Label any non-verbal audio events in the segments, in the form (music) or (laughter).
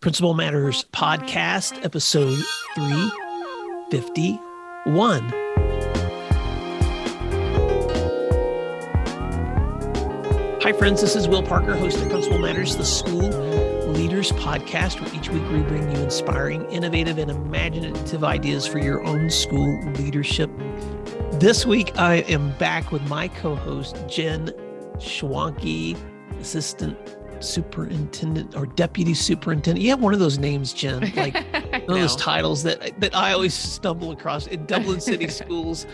Principal Matters Podcast, episode 351. Hi, friends. This is Will Parker, host of Principal Matters, the school leaders podcast, where each week we bring you inspiring, innovative, and imaginative ideas for your own school leadership. This week, I am back with my co host, Jen Schwanke, assistant superintendent or deputy superintendent. You have one of those names, Jen, (laughs) like one of those titles that that I always stumble across in Dublin City (laughs) Schools.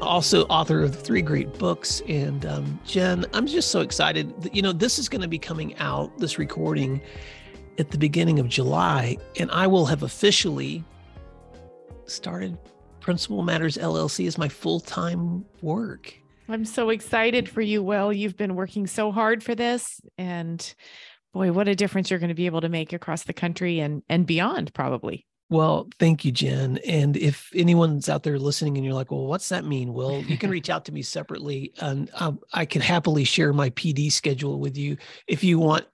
Also, author of three great books. And um, Jen, I'm just so excited. That, you know, this is going to be coming out, this recording, at the beginning of July, and I will have officially started Principal Matters LLC as my full time work. I'm so excited for you, Will. You've been working so hard for this. And boy, what a difference you're going to be able to make across the country and, and beyond, probably. Well, thank you, Jen. And if anyone's out there listening and you're like, well, what's that mean? Well, you can reach out to me separately and um, I can happily share my PD schedule with you if you want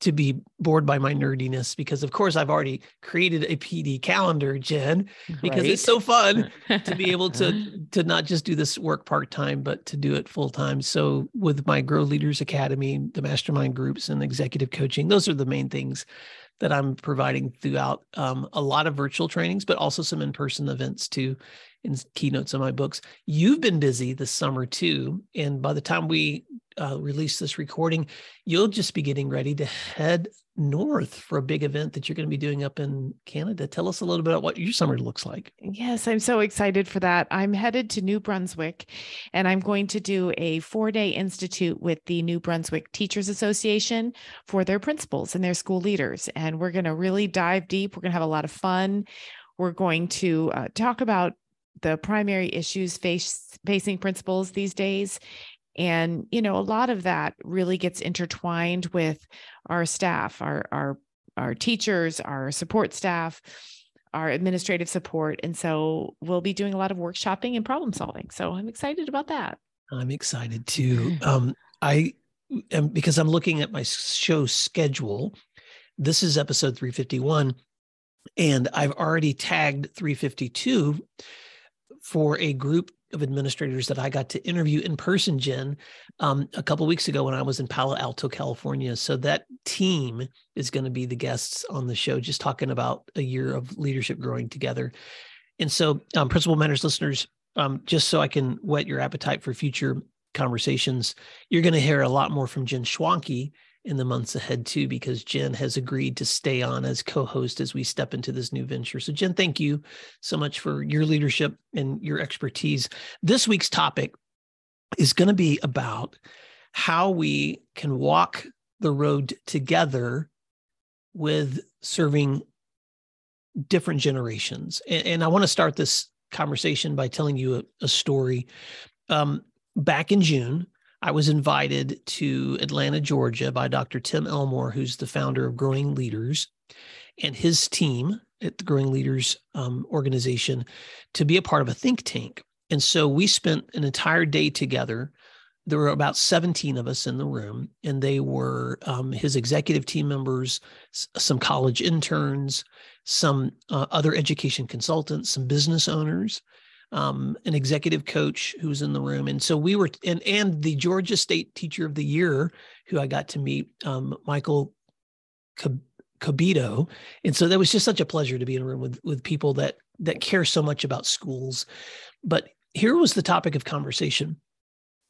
to be bored by my nerdiness because of course I've already created a PD calendar, Jen, because right. it's so fun to be able to (laughs) to not just do this work part-time, but to do it full-time. So with my Grow Leaders Academy, the mastermind groups and executive coaching, those are the main things that I'm providing throughout um, a lot of virtual trainings, but also some in-person events too in keynotes of my books. You've been busy this summer too. And by the time we uh, release this recording, you'll just be getting ready to head north for a big event that you're going to be doing up in Canada. Tell us a little bit about what your summer looks like. Yes, I'm so excited for that. I'm headed to New Brunswick and I'm going to do a four day institute with the New Brunswick Teachers Association for their principals and their school leaders. And we're going to really dive deep. We're going to have a lot of fun. We're going to uh, talk about the primary issues face, facing principals these days. And you know a lot of that really gets intertwined with our staff our our our teachers our support staff our administrative support. And so we'll be doing a lot of workshopping and problem solving. So i'm excited about that. I'm excited too. Um i am because i'm looking at my show schedule this is episode 351 and i've already tagged 352 for a group of administrators that I got to interview in person, Jen, um, a couple weeks ago when I was in Palo Alto, California. So that team is going to be the guests on the show, just talking about a year of leadership growing together. And so, um, Principal Matters listeners, um, just so I can whet your appetite for future conversations, you're going to hear a lot more from Jen Schwanke in the months ahead too, because Jen has agreed to stay on as co-host as we step into this new venture. So Jen, thank you so much for your leadership and your expertise. This week's topic is going to be about how we can walk the road together with serving different generations. And, and I want to start this conversation by telling you a, a story. Um, back in June, I was invited to Atlanta, Georgia by Dr. Tim Elmore, who's the founder of Growing Leaders, and his team at the Growing Leaders um, organization to be a part of a think tank. And so we spent an entire day together. There were about 17 of us in the room, and they were um, his executive team members, some college interns, some uh, other education consultants, some business owners, um, an executive coach who was in the room, and so we were, and and the Georgia State Teacher of the Year, who I got to meet, um, Michael Cabito, and so that was just such a pleasure to be in a room with with people that that care so much about schools. But here was the topic of conversation.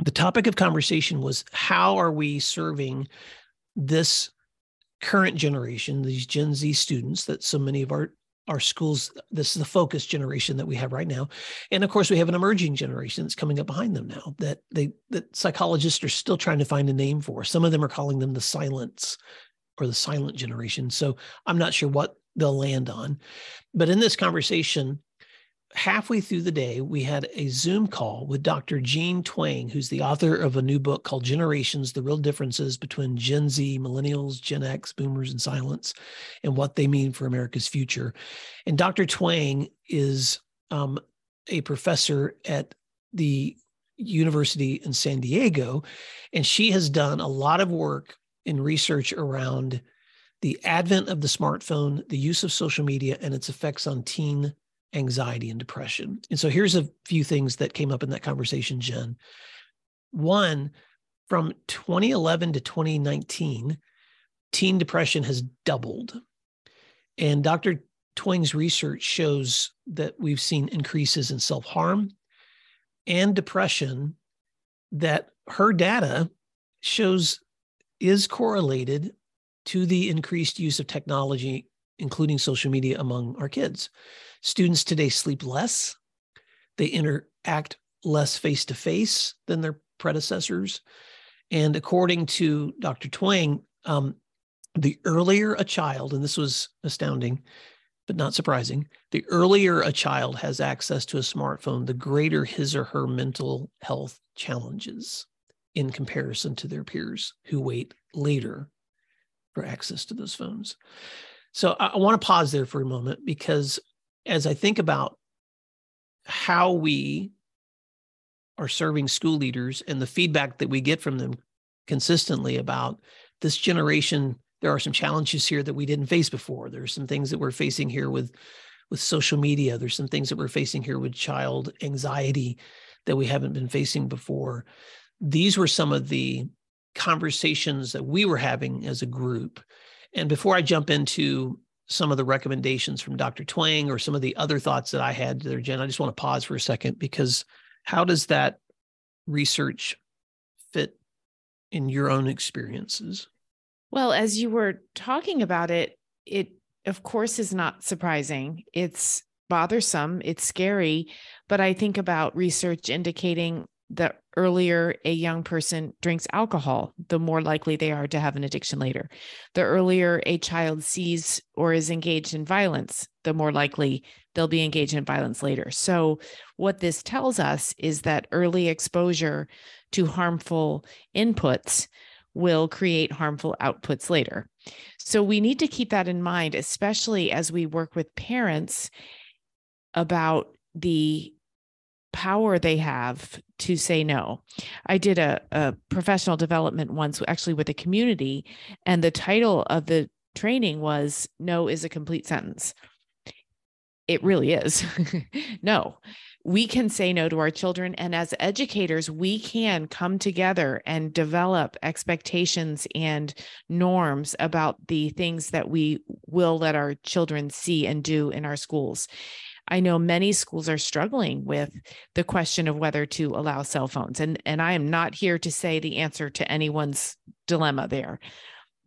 The topic of conversation was how are we serving this current generation, these Gen Z students that so many of our our schools this is the focus generation that we have right now. And of course we have an emerging generation that's coming up behind them now that they that psychologists are still trying to find a name for. Some of them are calling them the silence or the silent generation. So i'm not sure what they'll land on. But in this conversation halfway through the day, we had a Zoom call with Dr. Jean Twenge, who's the author of a new book called Generations The Real Differences Between Gen Z, Millennials, Gen X, Boomers, and Silents, and what they mean for America's future. And Dr. Twenge is um, a professor at the University in San Diego, and she has done a lot of work in research around the advent of the smartphone, the use of social media, and its effects on teen anxiety and depression. And so here's a few things that came up in that conversation, Jen. One, from 2011 to 2019, teen depression has doubled. And Dr. Twenge's research shows that we've seen increases in self harm and depression that her data shows is correlated to the increased use of technology, including social media among our kids. Students today sleep less, they interact less face to face than their predecessors. And according to Dr. Twenge, um, the earlier a child, and this was astounding, but not surprising, the earlier a child has access to a smartphone, the greater his or her mental health challenges in comparison to their peers who wait later for access to those phones. So I, I want to pause there for a moment because as I think about how we are serving school leaders and the feedback that we get from them consistently about this generation there are some challenges here that we didn't face before. There's some things that we're facing here with with social media. There's some things that we're facing here with child anxiety that we haven't been facing before. These were some of the conversations that we were having as a group. And before i jump into some of the recommendations from Dr. Twenge or some of the other thoughts that I had there, Jen, I just want to pause for a second because how does that research fit in your own experiences? Well, as you were talking about it, it of course is not surprising. It's bothersome, it's scary, but I think about research indicating the earlier a young person drinks alcohol, the more likely they are to have an addiction later. The earlier a child sees or is engaged in violence, the more likely they'll be engaged in violence later. So, what this tells us is that early exposure to harmful inputs will create harmful outputs later. So, we need to keep that in mind, especially as we work with parents about the power they have to say no. I did a, a professional development once, actually with a community, and the title of the training was No is a complete sentence. It really is. (laughs) no, we can say no to our children. And as educators, we can come together and develop expectations and norms about the things that we will let our children see and do in our schools. I know many schools are struggling with the question of whether to allow cell phones. And, and I am not here to say the answer to anyone's dilemma there.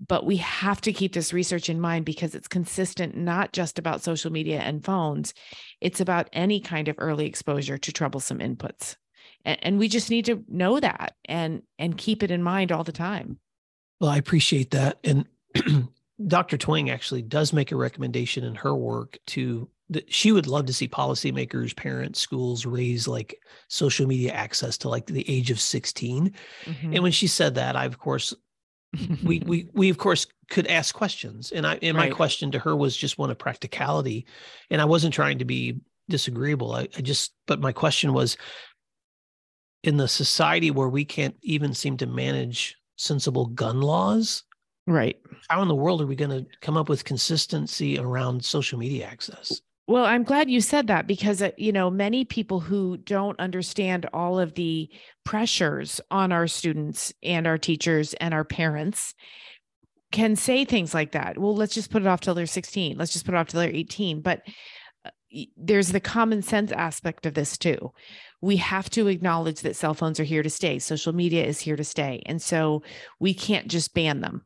But we have to keep this research in mind because it's consistent, not just about social media and phones, it's about any kind of early exposure to troublesome inputs. And, and we just need to know that and, and keep it in mind all the time. Well, I appreciate that. And (clears throat) Dr. Twenge actually does make a recommendation in her work to that she would love to see policymakers, parents, schools raise like social media access to like the age of 16. Mm-hmm. And when she said that, I of course we we (laughs) we of course could ask questions. And I and right. my question to her was just one of practicality. And I wasn't trying to be disagreeable. I, I just but my question was in the society where we can't even seem to manage sensible gun laws. Right. How in the world are we going to come up with consistency around social media access? Well, I'm glad you said that because uh, you know many people who don't understand all of the pressures on our students and our teachers and our parents can say things like that. Well, let's just put it off till they're 16. Let's just put it off till they're 18. But uh, there's the common sense aspect of this too. We have to acknowledge that cell phones are here to stay. Social media is here to stay. And so we can't just ban them.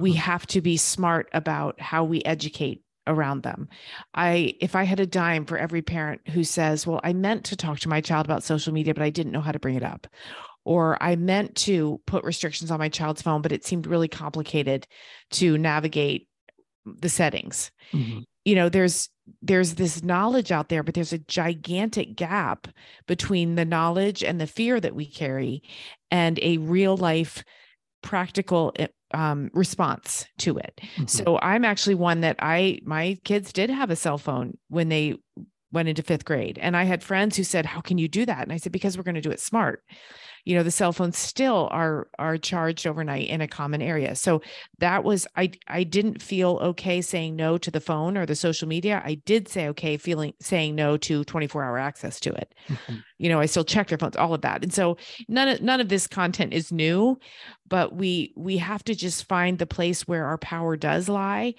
We mm-hmm. have to be smart about how we educate around them. I if I had a dime for every parent who says, "Well, I meant to talk to my child about social media, but I didn't know how to bring it up." Or I meant to put restrictions on my child's phone, but it seemed really complicated to navigate the settings. Mm-hmm. You know, there's there's this knowledge out there, but there's a gigantic gap between the knowledge and the fear that we carry and a real life practical eh, um, response to it. Mm-hmm. So I'm actually one that I my kids did have a cell phone when they went into fifth grade, and I had friends who said, "How can you do that?" And I said, "Because we're going to do it smart." You know the cell phones still are are charged overnight in a common area. So that was i i didn't feel okay saying no to the phone or the social media. I did say okay feeling saying no to 24 hour access to it. Mm-hmm. you know i still check their phones all of that. And so none of none of this content is new but we we have to just find the place where our power does lie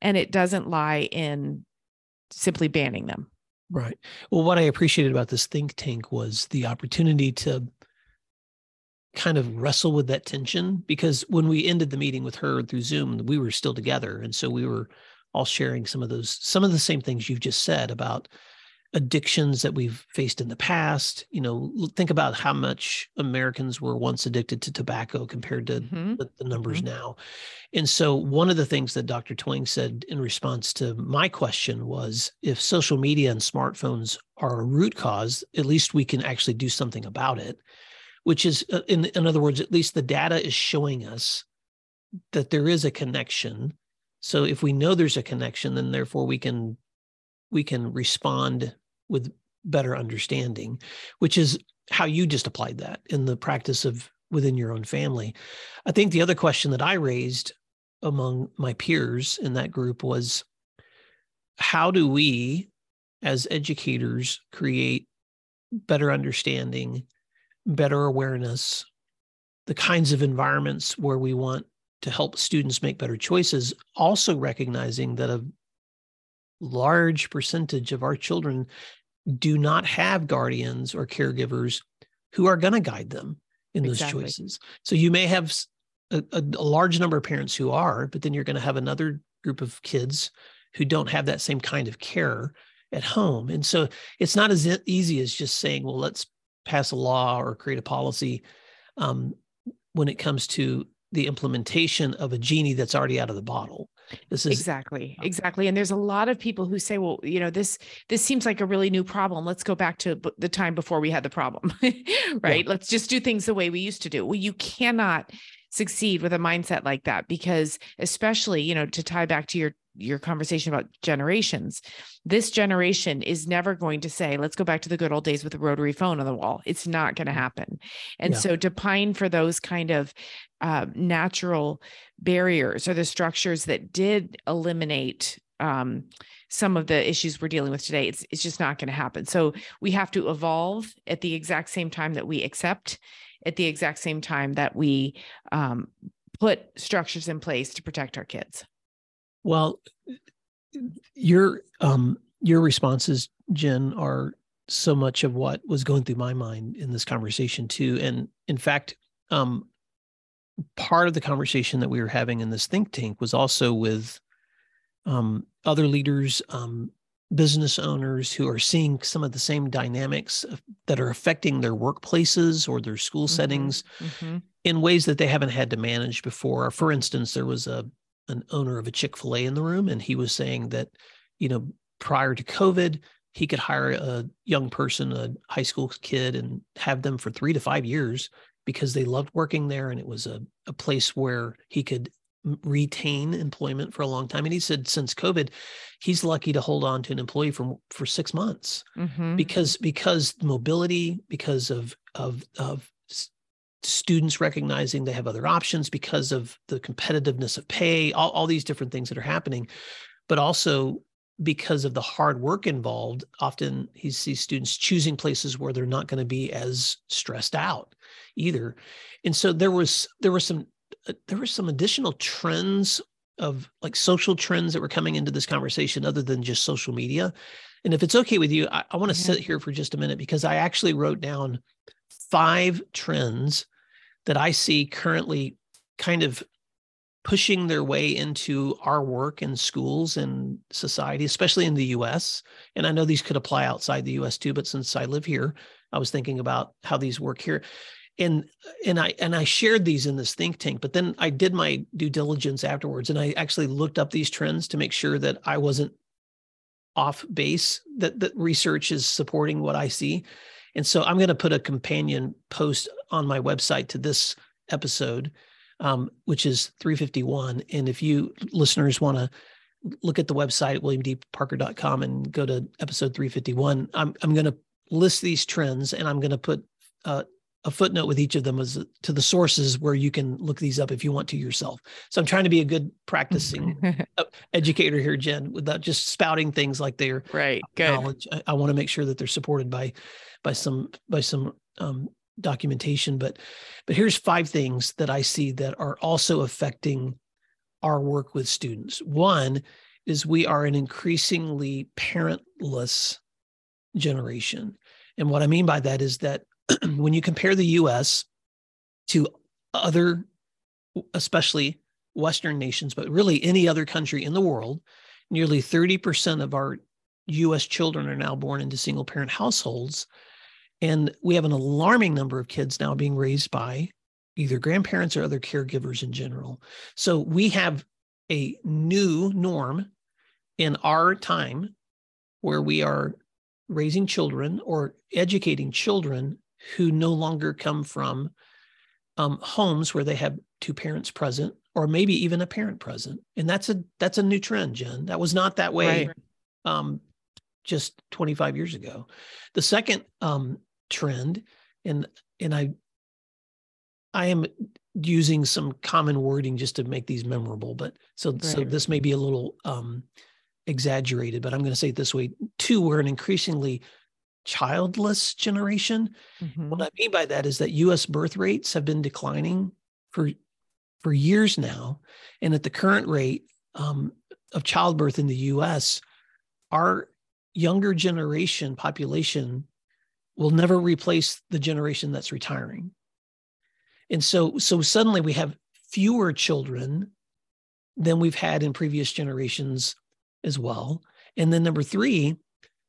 and it doesn't lie in simply banning them. Right. Well, what I appreciated about this think tank was the opportunity to kind of wrestle with that tension because when we ended the meeting with her through Zoom, we were still together. And so we were all sharing some of those, some of the same things you've just said about addictions that we've faced in the past. You know, think about how much Americans were once addicted to tobacco compared to mm-hmm. the, the, numbers mm-hmm. now. And so, one of the things that Dr. Twenge said in response to my question was if social media and smartphones are a root cause, at least we can actually do something about it, which is, uh, in, in other words, at least the data is showing us that there is a connection. So, if we know there's a connection, then therefore we can we can respond with better understanding, which is how you just applied that in the practice of within your own family. I think the other question that I raised among my peers in that group was how do we as educators create better understanding, better awareness, the kinds of environments where we want to help students make better choices, also recognizing that a large percentage of our children do not have guardians or caregivers who are going to guide them in exactly. those choices. So you may have a, a, a, large number of parents who are, but then you're going to have another group of kids who don't have that same kind of care at home. And so it's not as easy as just saying, well, let's pass a law or create a policy um, when it comes to the implementation of a genie that's already out of the bottle. This is exactly, exactly. And there's a lot of people who say, well, you know, this this seems like a really new problem. Let's go back to the time before we had the problem. (laughs) right? Yeah. Let's just do things the way we used to do. Well, you cannot succeed with a mindset like that because especially, you know, to tie back to your your conversation about generations. This generation is never going to say let's go back to the good old days with a rotary phone on the wall. It's not going to mm. happen. And yeah. so to pine for those kind of uh, natural barriers or the structures that did eliminate um, some of the issues we're dealing with today it's, it's just not going to happen. So we have to evolve at the exact same time that we accept at the exact same time that we um, put structures in place to protect our kids well your um your responses jen are so much of what was going through my mind in this conversation too and in fact um part of the conversation that we were having in this think tank was also with um, other leaders, um, business owners who are seeing some of the same dynamics that are affecting their workplaces or their school mm-hmm. settings mm-hmm. in ways that they haven't had to manage before. For instance, there was a an owner of a Chick Fil A in the room, and he was saying that you know prior to COVID, he could hire a young person, a high school kid, and have them for three to five years because they loved working there and it was a, a place where he could retain employment for a long time and he said since covid he's lucky to hold on to an employee for for six months mm-hmm. because because mobility because of of of students recognizing they have other options because of the competitiveness of pay all, all these different things that are happening. But also because of the hard work involved often he sees students choosing places where they're not going to be as stressed out either. And so there was there were some uh, there were some additional trends of like social trends that were coming into this conversation other than just social media. And if it's okay with you i, I want to mm-hmm. sit here for just a minute because i actually wrote down five trends that i see currently kind of pushing their way into our work in schools and society, especially in the US. And I know these could apply outside the US too, but since I live here, I was thinking about how these work here. And and I and I shared these in this think tank, but then I did my due diligence afterwards and I actually looked up these trends to make sure that I wasn't off base, that that research is supporting what I see. And so I'm going to put a companion post on my website to this episode um, which is 351. And if you listeners want to look at the website, williamdparker.com, and go to episode 351, I'm, I'm going to list these trends and I'm going to put uh, a footnote with each of them as to the sources where you can look these up if you want to yourself. So I'm trying to be a good practicing (laughs) educator here, Jen, without just spouting things like they're right. Good. Knowledge. I, I want to make sure that they're supported by by some by some um, documentation. But but here's five things that I see that are also affecting our work with students. One is we are an increasingly parentless generation. And what I mean by that is that (clears throat) when you compare the US to other, especially Western nations, but really any other country in the world, nearly 30% of our US children are now born into single parent households. And we have an alarming number of kids now being raised by either grandparents or other caregivers in general. So we have a new norm in our time where we are raising children or educating children who no longer come from um, homes where they have two parents present or maybe even a parent present and that's a that's a new trend jen that was not that way right. um, just 25 years ago the second um, trend and and i i am using some common wording just to make these memorable but so right. so this may be a little um, exaggerated but i'm going to say it this way two we're an increasingly childless generation. Mm-hmm. What I mean by that is that US birth rates have been declining for for years now. And at the current rate um, of childbirth in the US, our younger generation population will never replace the generation that's retiring. And so so suddenly we have fewer children than we've had in previous generations as well. And then number 3,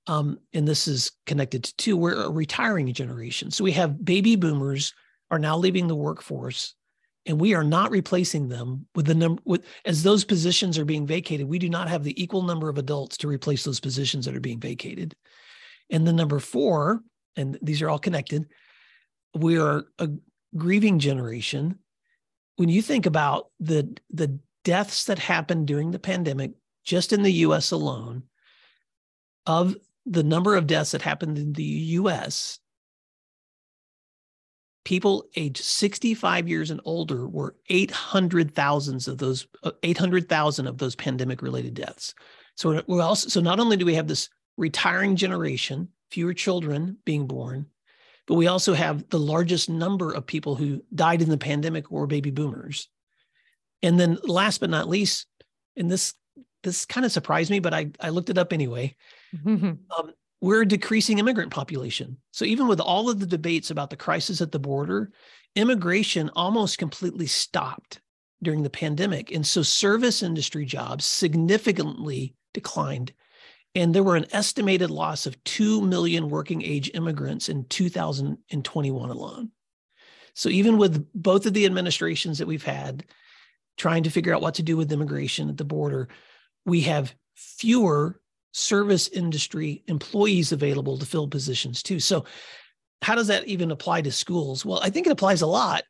um, and this is connected to two, we're a retiring generation. So we have baby boomers are now leaving the workforce and we are not replacing them with the number with as those positions are being vacated we do not have the equal number of adults to replace those positions that are being vacated. And the number four and these are all connected we are a grieving generation. When you think about the the deaths that happened during the pandemic just in the US alone of the number of deaths that happened in the US, people aged 65 years and older were 800,000 of those uh, 800,000 of those pandemic related deaths. So we also so not only do we have this retiring generation, fewer children being born, but we also have the largest number of people who died in the pandemic or baby boomers. And then last but not least, and this this kind of surprised me, but I, I looked it up anyway. (laughs) um, we're a decreasing immigrant population. So even with all of the debates about the crisis at the border, immigration almost completely stopped during the pandemic. And so service industry jobs significantly declined. And there were an estimated loss of 2 million working age immigrants in 2021 alone. So even with both of the administrations that we've had trying to figure out what to do with immigration at the border, we have fewer service industry employees available to fill positions too. So, how does that even apply to schools? Well, I think it applies a lot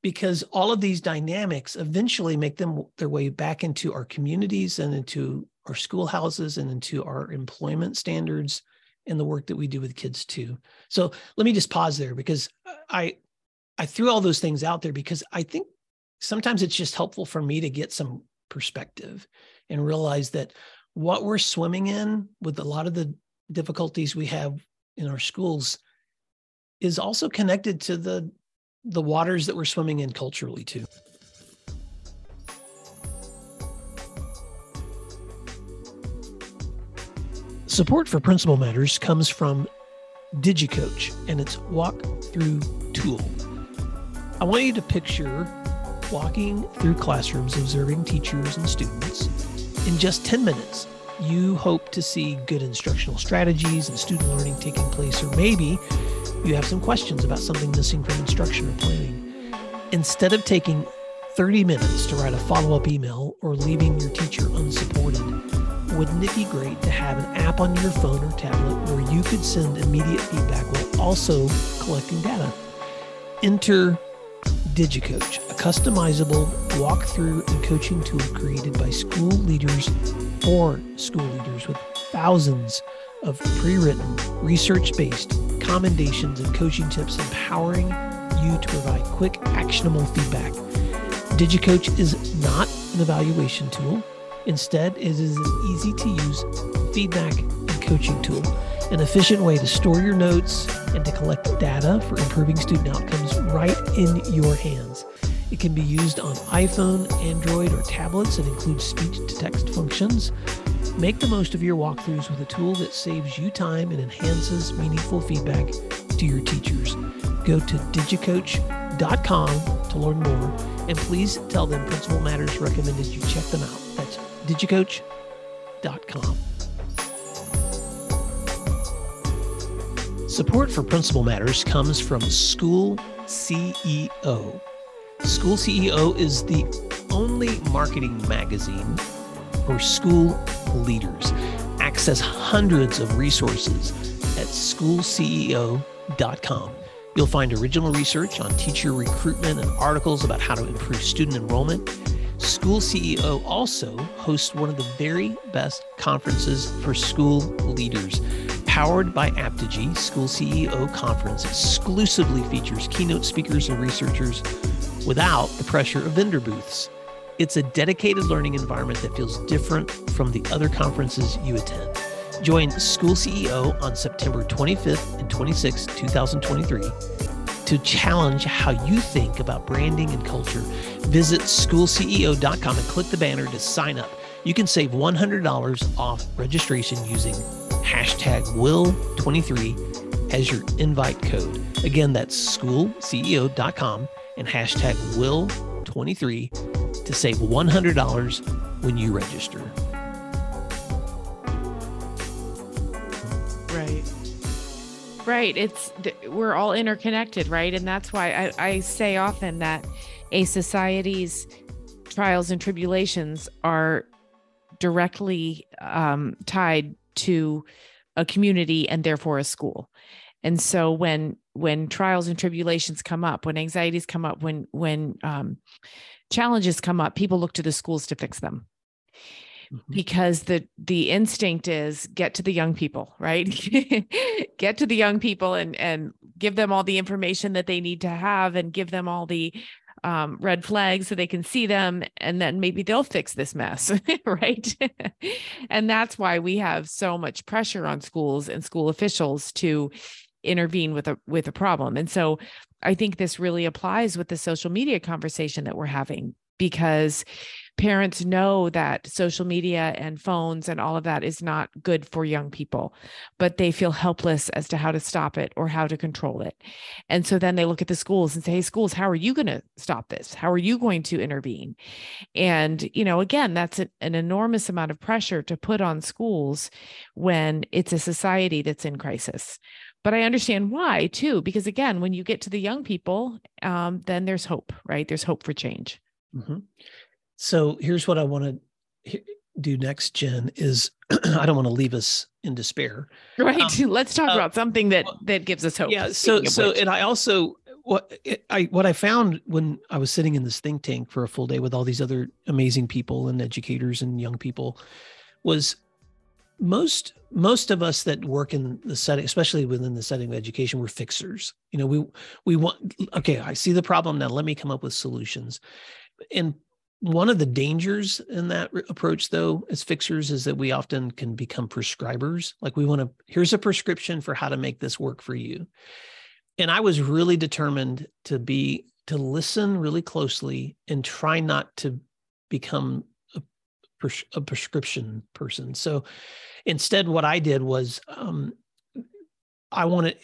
because all of these dynamics eventually make them their way back into our communities and into our schoolhouses and into our employment standards and the work that we do with kids too. So let me just pause there because I I threw all those things out there because I think sometimes it's just helpful for me to get some perspective and realize that what we're swimming in with a lot of the difficulties we have in our schools is also connected to the the waters that we're swimming in culturally too. Support for Principal Matters comes from DigiCoach and its walk through tool. I want you to picture walking through classrooms observing teachers and students in just 10 minutes, you hope to see good instructional strategies and student learning taking place, or maybe you have some questions about something missing from instruction or planning. Instead of taking 30 minutes to write a follow up email or leaving your teacher unsupported, wouldn't it be great to have an app on your phone or tablet where you could send immediate feedback while also collecting data? Enter DigiCoach, a customizable walkthrough and coaching tool created by school leaders for school leaders with thousands of pre written, research based commendations and coaching tips empowering you to provide quick, actionable feedback. DigiCoach is not an evaluation tool. Instead, it is an easy to use feedback and coaching tool, an efficient way to store your notes and to collect data for improving student outcomes right in your hands. It can be used on iPhone, Android, or tablets and includes speech to text functions. Make the most of your walkthroughs with a tool that saves you time and enhances meaningful feedback to your teachers. Go to digicoach.com to learn more, and please tell them Principal Matters recommended you check them out. That's digicoach.com. Support for Principal Matters comes from School CEO. School CEO is the only marketing magazine for school leaders. Access hundreds of resources at schoolceo.com. You'll find original research on teacher recruitment and articles about how to improve student enrollment. School CEO also hosts one of the very best conferences for school leaders. Powered by Aptegy, School CEO Conference exclusively features keynote speakers and researchers without the pressure of vendor booths. It's a dedicated learning environment that feels different from the other conferences you attend. Join School CEO on September 25th and 26th, 2023 to challenge how you think about branding and culture. Visit schoolceo.com and click the banner to sign up. You can save $100 off registration using hashtag Will23 as your invite code. Again, that's schoolceo.com and hashtag Will23 to save $100 when you register. Right. Right. It's we're all interconnected, right? And that's why I, I say often that a society's trials and tribulations are directly um, tied to a community and therefore a school. And so when when trials and tribulations come up, when anxieties come up, when when um, challenges come up, people look to the schools to fix them. Mm-hmm. Because the the instinct is get to the young people, right? (laughs) get to the young people and and give them all the information that they need to have, and give them all the um, red flags so they can see them and then maybe they'll fix this mess (laughs) right? And that's why we have so much pressure on schools and school officials to intervene with a with a problem. And so i think this really applies with the social media conversation that we're having because parents know that social media and phones and all of that is not good for young people, but they feel helpless as to how to stop it or how to control it. And so then they look at the schools and say, Hey, schools, how are you going to stop this? How are you going to intervene? And, you know, again, that's an, an enormous amount of pressure to put on schools when it's a society that's in crisis but I understand why too, because again, when you get to the young people, um, then there's hope, right? There's hope for change. Mm-hmm. So here's what I want to do next, Jen. Is (clears throat) I don't want to leave us in despair. Right. Um, (laughs) Let's talk uh, about something that that gives us hope. Yeah. So so which. and I also what I what I found when I was sitting in this think tank for a full day with all these other amazing people and educators and young people was most most of us that work in the setting especially within the setting of education we're fixers you know we we want okay i see the problem now let me come up with solutions and one of the dangers in that approach though as fixers is that we often can become prescribers. Like we want to here's a prescription for how to make this work for you. And i was really determined to be to listen really closely and try not to become a, pres- a prescription person. So instead what i did was um, i wanted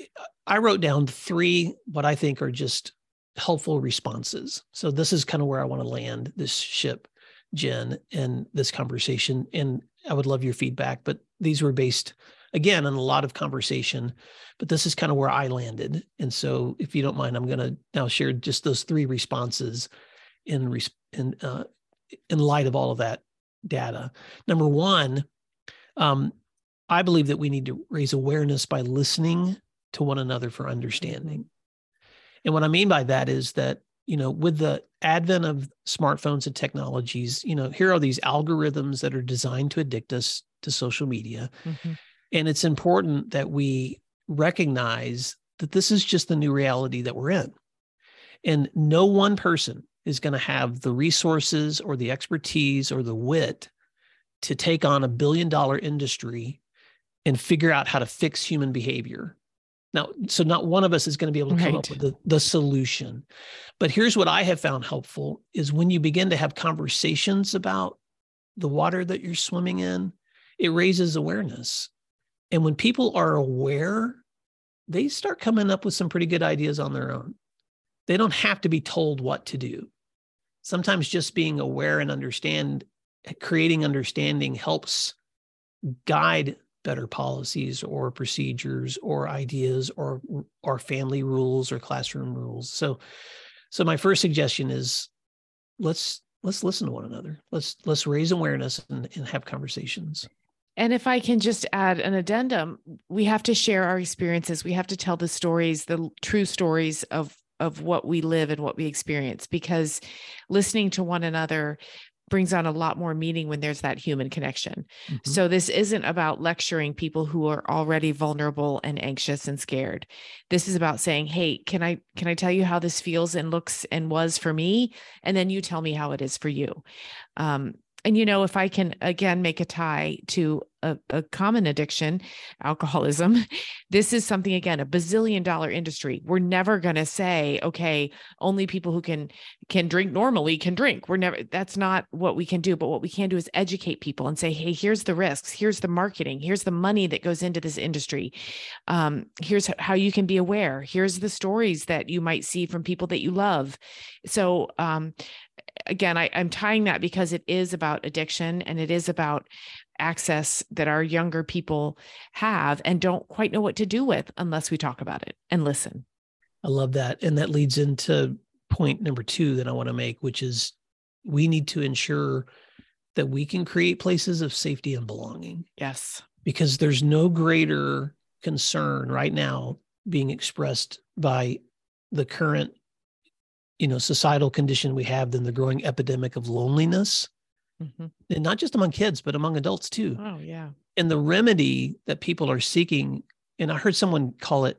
i wrote down three what i think are just helpful responses. So this is kind of where I want to land this ship, Jen, and this conversation. And I would love your feedback, but these were based again on a lot of conversation, but this is kind of where I landed. And so if you don't mind, I'm going to now share just those three responses in in uh, in light of all of that data. Number one, um, I believe that we need to raise awareness by listening to one another for understanding. And what I mean by that is that, you know, with the advent of smartphones and technologies, you know, here are these algorithms that are designed to addict us to social media. Mm-hmm. And it's important that we recognize that this is just the new reality that we're in. And no one person is going to have the resources or the expertise or the wit to take on a billion dollar industry and figure out how to fix human behavior. Now, so not one of us is going to be able to come right. up with the, the solution. But here's what I have found helpful is when you begin to have conversations about the water that you're swimming in, it raises awareness. And when people are aware, they start coming up with some pretty good ideas on their own. They don't have to be told what to do. Sometimes just being aware and understand, creating understanding helps guide better policies or procedures or ideas or or family rules or classroom rules. So so my first suggestion is let's let's listen to one another. Let's let's raise awareness and, and have conversations. And if I can just add an addendum, we have to share our experiences. We have to tell the stories, the true stories of of what we live and what we experience because listening to one another brings on a lot more meaning when there's that human connection. Mm-hmm. So this isn't about lecturing people who are already vulnerable and anxious and scared. This is about saying, "Hey, can I can I tell you how this feels and looks and was for me and then you tell me how it is for you." Um, and you know if i can again make a tie to a, a, common addiction alcoholism (laughs) this is something again a bazillion dollar industry. We're never going to say okay only people who can can drink normally can drink. We're never that's not what we can do. But what we can do is educate people and say hey here's the risks. Here's the marketing. Here's the money that goes into this industry. Um, here's how you can be aware. Here's the stories that you might see from people that you love. So um, again, I, I'm tying that because it is about addiction and it is about access that our younger people have and don't quite know what to do with unless we talk about it and listen. I love that. And that leads into point number two that I want to make, which is we need to ensure that we can create places of safety and belonging. Yes. Because there's no greater concern right now being expressed by the current you know societal condition we have than the growing epidemic of loneliness. Mm-hmm. and not just among kids but among adults too. Oh yeah. And the remedy that people are seeking and i heard someone call it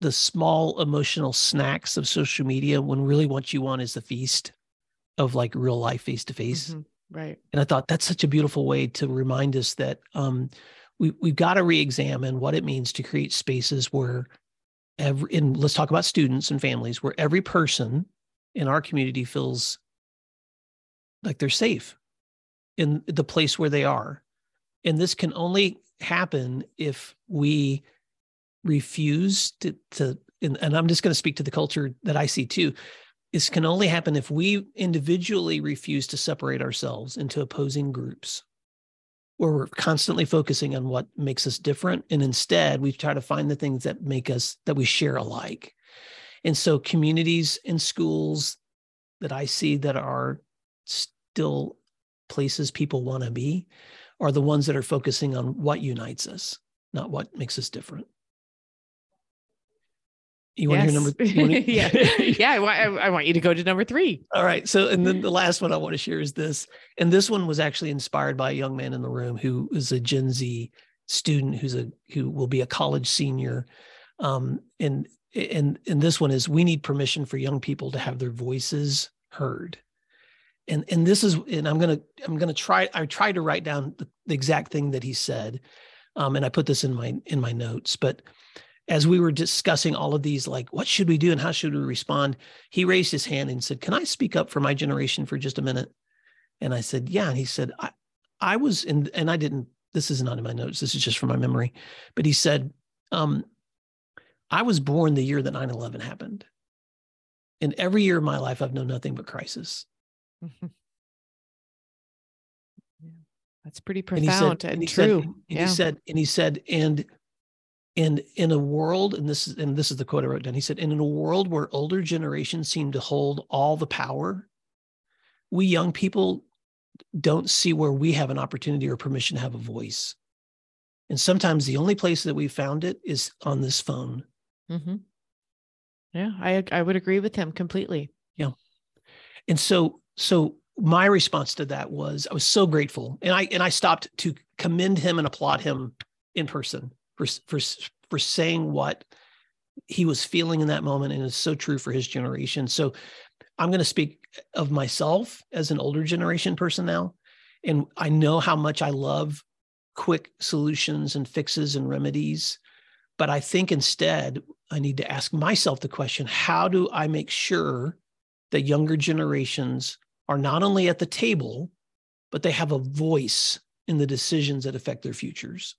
the small emotional snacks of social media when really what you want is the feast of like real life face to face right. And i thought that's such a beautiful way to remind us that um we, we've got to re-examine what it means to create spaces where every and let's talk about students and families where every person in our community feels like they're safe in the place where they are. And this can only happen if we refuse to, to and, and i'm just going to speak to the culture that i see too. This can only happen if we individually refuse to separate ourselves into opposing groups where we're constantly focusing on what makes us different. And instead we try to find the things that make us that we share alike and so communities and schools that i see that are still places people want to be are the ones that are focusing on what unites us not what makes us different you want yes. to hear number? (laughs) yeah, yeah. I, I, want you to go to number three. All right. So, and then (laughs) the last one I want to share is this, and this one was actually inspired by a young man in the room who is a Gen Z student who's a who will be a college senior, um, and and and this one is we need permission for young people to have their voices heard, and and this is and I'm gonna I'm gonna try I tried to write down the, the exact thing that he said, um, and I put this in my in my notes, but as we were discussing all of these, like, what should we do and how should we respond? He raised his hand and said, Can I speak up for my generation for just a minute? And I said, Yeah. And he said, I, I was in, and I didn't, this is not in my notes, this is just from my memory. But he said, um, I was born the year that 9 11 happened. And every year of my life, I've known nothing but crisis. (laughs) yeah, that's pretty profound and, and, and true. Said, and yeah. he said, and he said, and and in a world, and this is and this is the quote I wrote down. He said, "And in a world where older generations seem to hold all the power, we young people don't see where we have an opportunity or permission to have a voice. And sometimes the only place that we found it is on this phone." Mm-hmm. Yeah, I I would agree with him completely. Yeah, and so so my response to that was I was so grateful, and I and I stopped to commend him and applaud him in person for for for saying what he was feeling in that moment and it's so true for his generation so i'm going to speak of myself as an older generation person now and i know how much i love quick solutions and fixes and remedies but i think instead i need to ask myself the question how do i make sure that younger generations are not only at the table but they have a voice in the decisions that affect their futures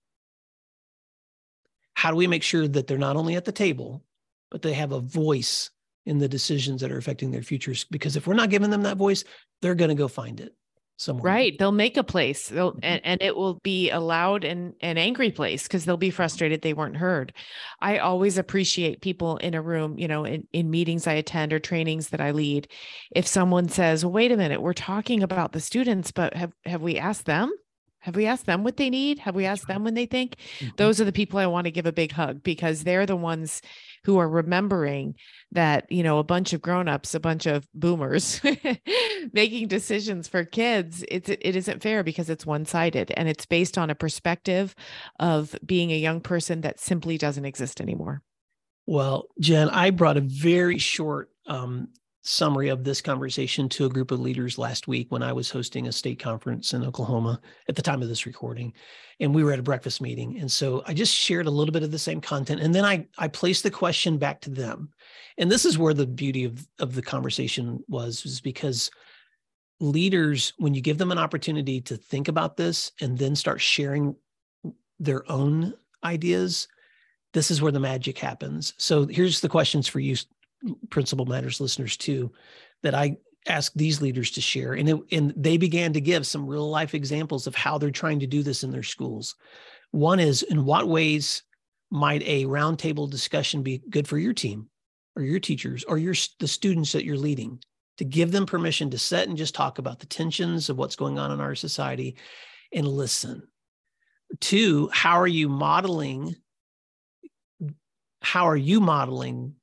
how do we make sure that they're not only at the table, but they have a voice in the decisions that are affecting their futures? Because if we're not giving them that voice, they're going to go find it somewhere. Right. They'll make a place they'll, mm-hmm. and, and it will be a loud and an angry place because they'll be frustrated they weren't heard. I always appreciate people in a room, you know, in, in meetings I attend or trainings that I lead. If someone says, well, wait a minute, we're talking about the students, but have, have we asked them? Have we asked them what they need? Have we asked them when they think? Mm-hmm. Those are the people I want to give a big hug because they're the ones who are remembering that, you know, a bunch of grown-ups, a bunch of boomers (laughs) making decisions for kids, it's it isn't fair because it's one-sided and it's based on a perspective of being a young person that simply doesn't exist anymore. Well, Jen, I brought a very short um, summary of this conversation to a group of leaders last week when I was hosting a state conference in Oklahoma at the time of this recording. And we were at a breakfast meeting. And so I just shared a little bit of the same content. And then I, I placed the question back to them. And this is where the beauty of, of the conversation was, was because leaders, when you give them an opportunity to think about this and then start sharing their own ideas, this is where the magic happens. So here's the questions for you, Principal Matters listeners too, that I asked these leaders to share. And, it, and they began to give some real life examples of how they're trying to do this in their schools. One is in what ways might a roundtable discussion be good for your team or your teachers or your the students that you're leading to give them permission to sit and just talk about the tensions of what's going on in our society and listen. Two, how are you modeling how are you modeling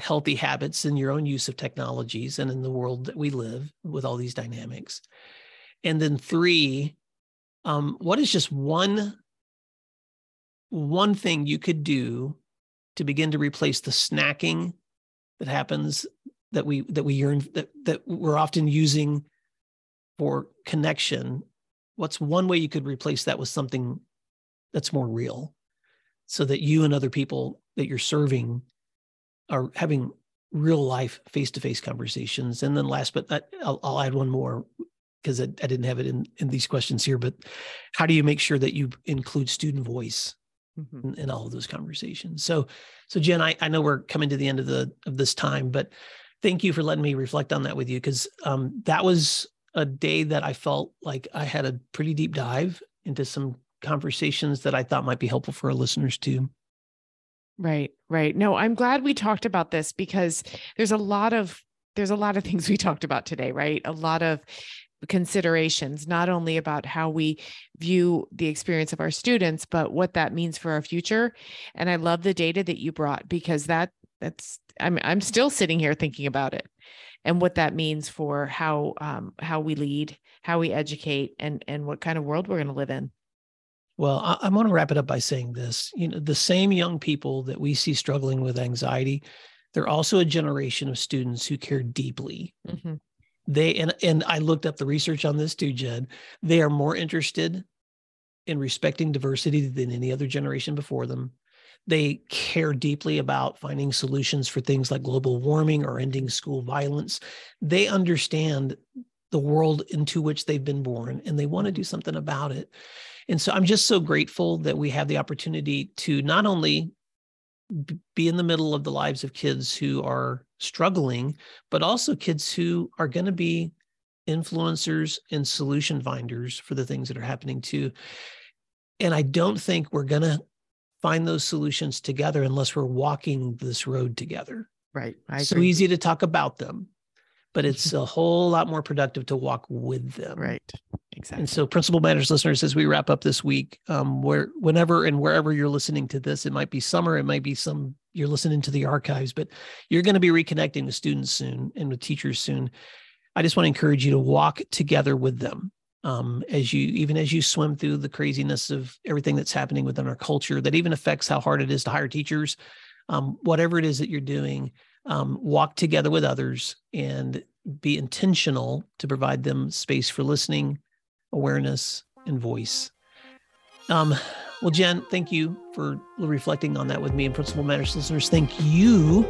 healthy habits in your own use of technologies and in the world that we live with all these dynamics. And then three, um, what is just one one thing you could do to begin to replace the snacking that happens that we that we yearn that that we're often using for connection what's one way you could replace that with something that's more real so that you and other people that you're serving are having real life face to face conversations. And then last, but not, I'll, I'll add one more because I, I, didn't have it in, in these questions here, but how do you make sure that you include student voice mm-hmm. in, in, all of those conversations? So, so Jen, I, I know we're coming to the end of the, of this time, but thank you for letting me reflect on that with you. Cause um, that was a day that I felt like I had a pretty deep dive into some conversations that I thought might be helpful for our listeners too. Right, right. No, I'm glad we talked about this because there's a lot of there's a lot of (laughs) things we talked about today, right? A lot of considerations not only about how we view the experience of our students but what that means for our future and i love the data that you brought because that that's i'm i'm still sitting here thinking about it and what that means for how um, how we lead how we educate and and what kind of world we're going to live in well, I, want to wrap it up by saying this. You know, the same young people that we see struggling with anxiety, they're also a generation of students who care deeply. Mm-hmm. They and and I looked up the research on this too, Jen. They are more interested in respecting diversity than any other generation before them. They care deeply about finding solutions for things like global warming or ending school violence. They understand the world into which they've been born and they want to do something about it. And so I'm just so grateful that we have the opportunity to not only be in the middle of the lives of kids who are struggling, but also kids who are going to be influencers and solution finders for the things that are happening too. And I don't think we're going to find those solutions together unless we're walking this road together. Right. so easy to talk about them, but it's a whole lot more productive to walk with them. Right. Exactly. And so, Principal Matters listeners, as we wrap up this week, um, where whenever and wherever you're listening to this, it might be summer, it might be some you're listening to the archives, but you're going to be reconnecting with students soon and with teachers soon. I just want to encourage you to walk together with them um, as you even as you swim through the craziness of everything that's happening within our culture that even affects how hard it is to hire teachers um, whatever it is that you're doing, um, walk together with others and be intentional to provide them space for listening, awareness, and voice. Um, well, Jen, thank you for reflecting on that with me and Principal Matters listeners. Thank you.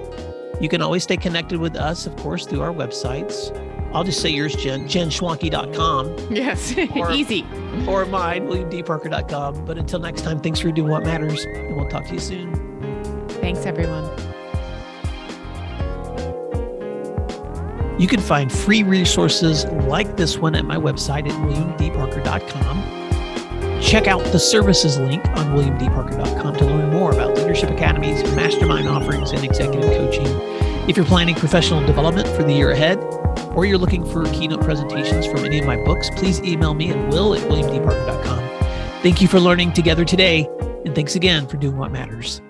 You can always stay connected with us, of course, through our websites. I'll just say yours, Jen, jenschwanke.com. Yes, (laughs) or, easy. Or mine, williamdparker.com. But until next time, thanks for doing what matters, and we'll talk to you soon. Thanks, everyone. You can find free resources like this one at my website at williamdparker.com. Check out the services link on williamdparker.com to learn more about leadership academies, mastermind offerings, and executive coaching. If you're planning professional development for the year ahead, or you're looking for keynote presentations from any of my books, please email me at will at williamdparker.com. Thank you for learning together today, and thanks again for doing what matters.